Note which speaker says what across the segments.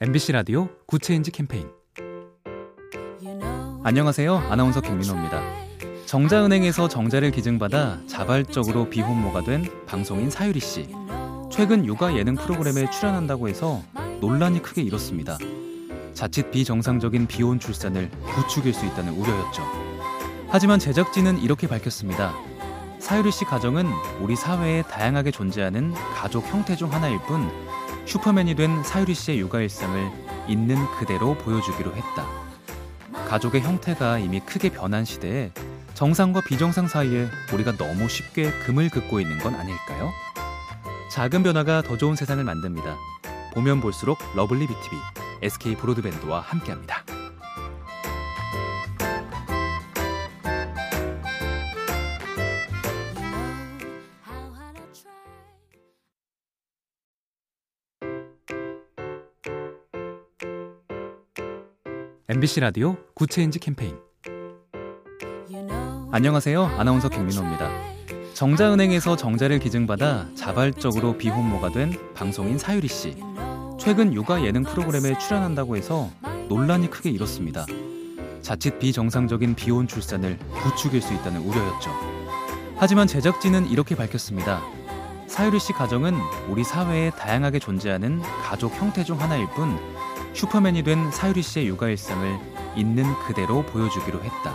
Speaker 1: MBC 라디오 Good Change 캠페인 안녕하세요. 아나운서 김민호입니다. 정자은행에서 정자를 기증받아 자발적으로 비혼모가 된 방송인 사유리 씨. 최근 육아 예능 프로그램에 출연한다고 해서 논란이 크게 일었습니다. 자칫 비정상적인 비혼 출산을 부추길 수 있다는 우려였죠. 하지만 제작진은 이렇게 밝혔습니다. 사유리 씨 가정은 우리 사회에 다양하게 존재하는 가족 형태 중 하나일 뿐 슈퍼맨이 된 사유리 씨의 육아 일상을 있는 그대로 보여주기로 했다. 가족의 형태가 이미 크게 변한 시대에 정상과 비정상 사이에 우리가 너무 쉽게 금을 긋고 있는 건 아닐까요? 작은 변화가 더 좋은 세상을 만듭니다. 보면 볼수록 lovely B tv SK 브로드밴드와 함께합니다. MBC 라디오 Good Change 캠페인 안녕하세요. 아나운서 김민호입니다. 정자은행에서 정자를 기증받아 자발적으로 비혼모가 된 방송인 사유리 씨. 최근 육아 예능 프로그램에 출연한다고 해서 논란이 크게 일었습니다. 자칫 비정상적인 비혼 출산을 부추길 수 있다는 우려였죠. 하지만 제작진은 이렇게 밝혔습니다. 사유리 씨 가정은 우리 사회에 다양하게 존재하는 가족 형태 중 하나일 뿐 슈퍼맨이 된 사유리 씨의 육아 일상을 있는 그대로 보여주기로 했다.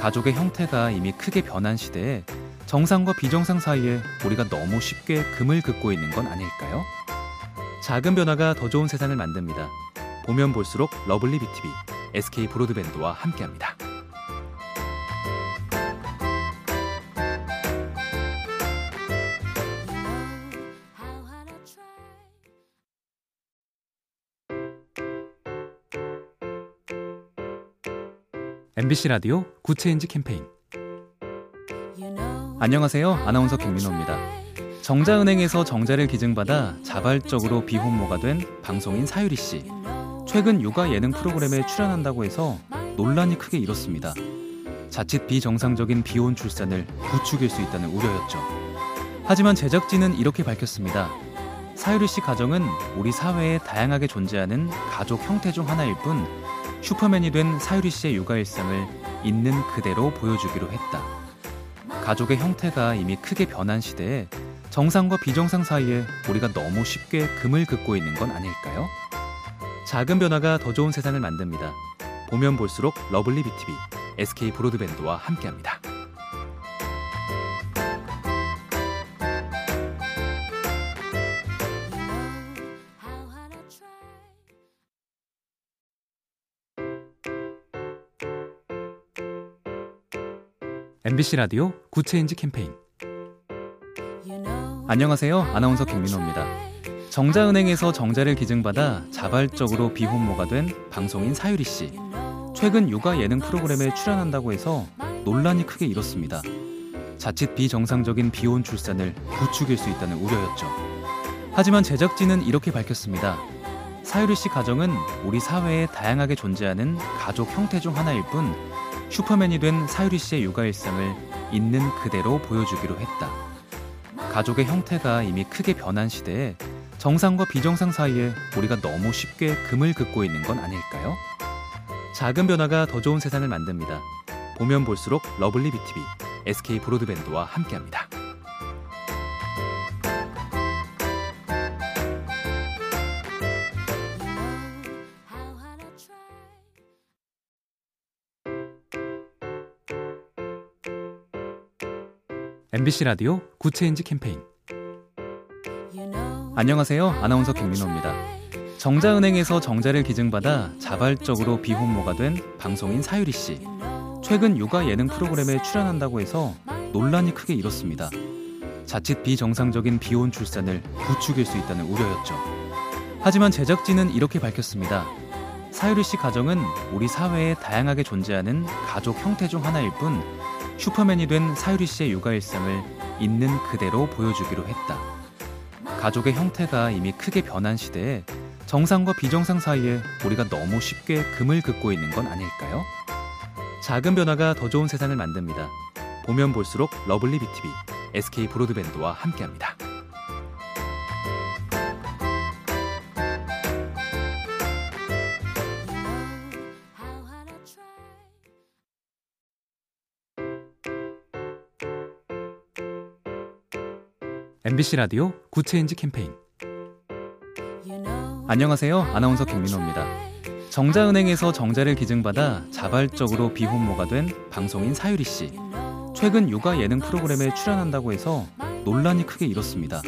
Speaker 1: 가족의 형태가 이미 크게 변한 시대에 정상과 비정상 사이에 우리가 너무 쉽게 금을 긋고 있는 건 아닐까요? 작은 변화가 더 좋은 세상을 만듭니다. 보면 볼수록 lovely B tv SK 브로드밴드와 함께합니다. MBC 라디오 Good Change 캠페인 안녕하세요. 아나운서 김민호입니다. 정자은행에서 정자를 기증받아 자발적으로 비혼모가 된 방송인 사유리 씨. 최근 육아 예능 프로그램에 출연한다고 해서 논란이 크게 일었습니다. 자칫 비정상적인 비혼 출산을 부추길 수 있다는 우려였죠. 하지만 제작진은 이렇게 밝혔습니다. 사유리 씨 가정은 우리 사회에 다양하게 존재하는 가족 형태 중 하나일 뿐 슈퍼맨이 된 사유리 씨의 육아 일상을 있는 그대로 보여주기로 했다. 가족의 형태가 이미 크게 변한 시대에 정상과 비정상 사이에 우리가 너무 쉽게 금을 긋고 있는 건 아닐까요? 작은 변화가 더 좋은 세상을 만듭니다. 보면 볼수록 lovely B tv SK 브로드밴드와 함께합니다. MBC 라디오 Good Change 캠페인 안녕하세요. 아나운서 김민호입니다. 정자은행에서 정자를 기증받아 자발적으로 비혼모가 된 방송인 사유리 씨. 최근 육아 예능 프로그램에 출연한다고 해서 논란이 크게 일었습니다. 자칫 비정상적인 비혼 출산을 부추길 수 있다는 우려였죠. 하지만 제작진은 이렇게 밝혔습니다. 사유리 씨 가정은 우리 사회에 다양하게 존재하는 가족 형태 중 하나일 뿐 슈퍼맨이 된 사유리 씨의 육아 일상을 있는 그대로 보여주기로 했다. 가족의 형태가 이미 크게 변한 시대에 정상과 비정상 사이에 우리가 너무 쉽게 금을 긋고 있는 건 아닐까요? 작은 변화가 더 좋은 세상을 만듭니다. 보면 볼수록 lovely B tv SK 브로드밴드와 함께합니다. MBC 라디오 Good Change 캠페인 안녕하세요. 아나운서 김민호입니다. 정자은행에서 정자를 기증받아 자발적으로 비혼모가 된 방송인 사유리 씨. 최근 육아 예능 프로그램에 출연한다고 해서 논란이 크게 일었습니다. 자칫 비정상적인 비혼 출산을 부추길 수 있다는 우려였죠. 하지만 제작진은 이렇게 밝혔습니다. 사유리 씨 가정은 우리 사회에 다양하게 존재하는 가족 형태 중 하나일 뿐 슈퍼맨이 된 사유리 씨의 육아 일상을 있는 그대로 보여주기로 했다. 가족의 형태가 이미 크게 변한 시대에 정상과 비정상 사이에 우리가 너무 쉽게 금을 긋고 있는 건 아닐까요? 작은 변화가 더 좋은 세상을 만듭니다. 보면 볼수록 lovely B tv SK 브로드밴드와 함께합니다. MBC 라디오 Good Change 캠페인 안녕하세요. 아나운서 김민호입니다. 정자은행에서 정자를 기증받아 자발적으로 비혼모가 된 방송인 사유리 씨. 최근 육아 예능 프로그램에 출연한다고 해서 논란이 크게 일었습니다.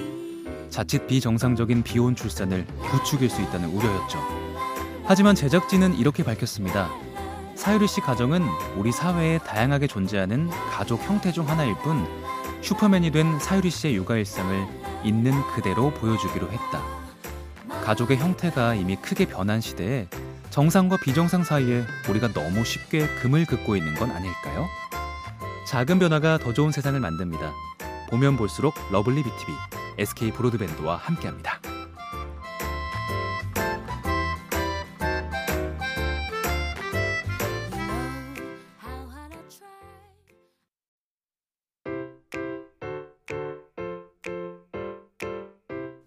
Speaker 1: 자칫 비정상적인 비혼 출산을 부추길 수 있다는 우려였죠. 하지만 제작진은 이렇게 밝혔습니다. 사유리 씨 가정은 우리 사회에 다양하게 존재하는 가족 형태 중 하나일 뿐 슈퍼맨이 된 사유리 씨의 육아 일상을 있는 그대로 보여주기로 했다. 가족의 형태가 이미 크게 변한 시대에 정상과 비정상 사이에 우리가 너무 쉽게 금을 긋고 있는 건 아닐까요? 작은 변화가 더 좋은 세상을 만듭니다. 보면 볼수록 lovely B tv SK 브로드밴드와 함께합니다.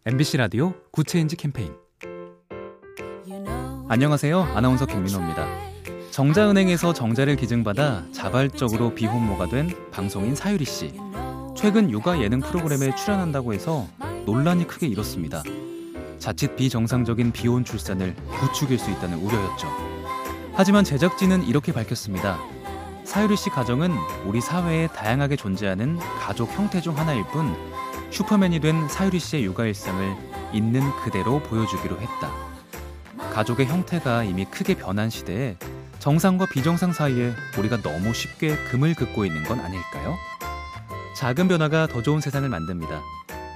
Speaker 1: MBC 라디오 Good Change 캠페인 안녕하세요. 아나운서 김민호입니다. 정자은행에서 정자를 기증받아 자발적으로 비혼모가 된 방송인 사유리 씨. 최근 육아 예능 프로그램에 출연한다고 해서 논란이 크게 일었습니다. 자칫 비정상적인 비혼 출산을 부추길 수 있다는 우려였죠. 하지만 제작진은 이렇게 밝혔습니다. 사유리 씨 가정은 우리 사회에 다양하게 존재하는 가족 형태 중 하나일 뿐 슈퍼맨이 된 사유리 씨의 육아 일상을 있는 그대로 보여주기로 했다. 가족의 형태가 이미 크게 변한 시대에 정상과 비정상 사이에 우리가 너무 쉽게 금을 긋고 있는 건 아닐까요? 작은 변화가 더 좋은 세상을 만듭니다.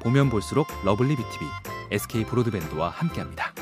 Speaker 1: 보면 볼수록 lovely B tv SK 브로드밴드와 함께합니다.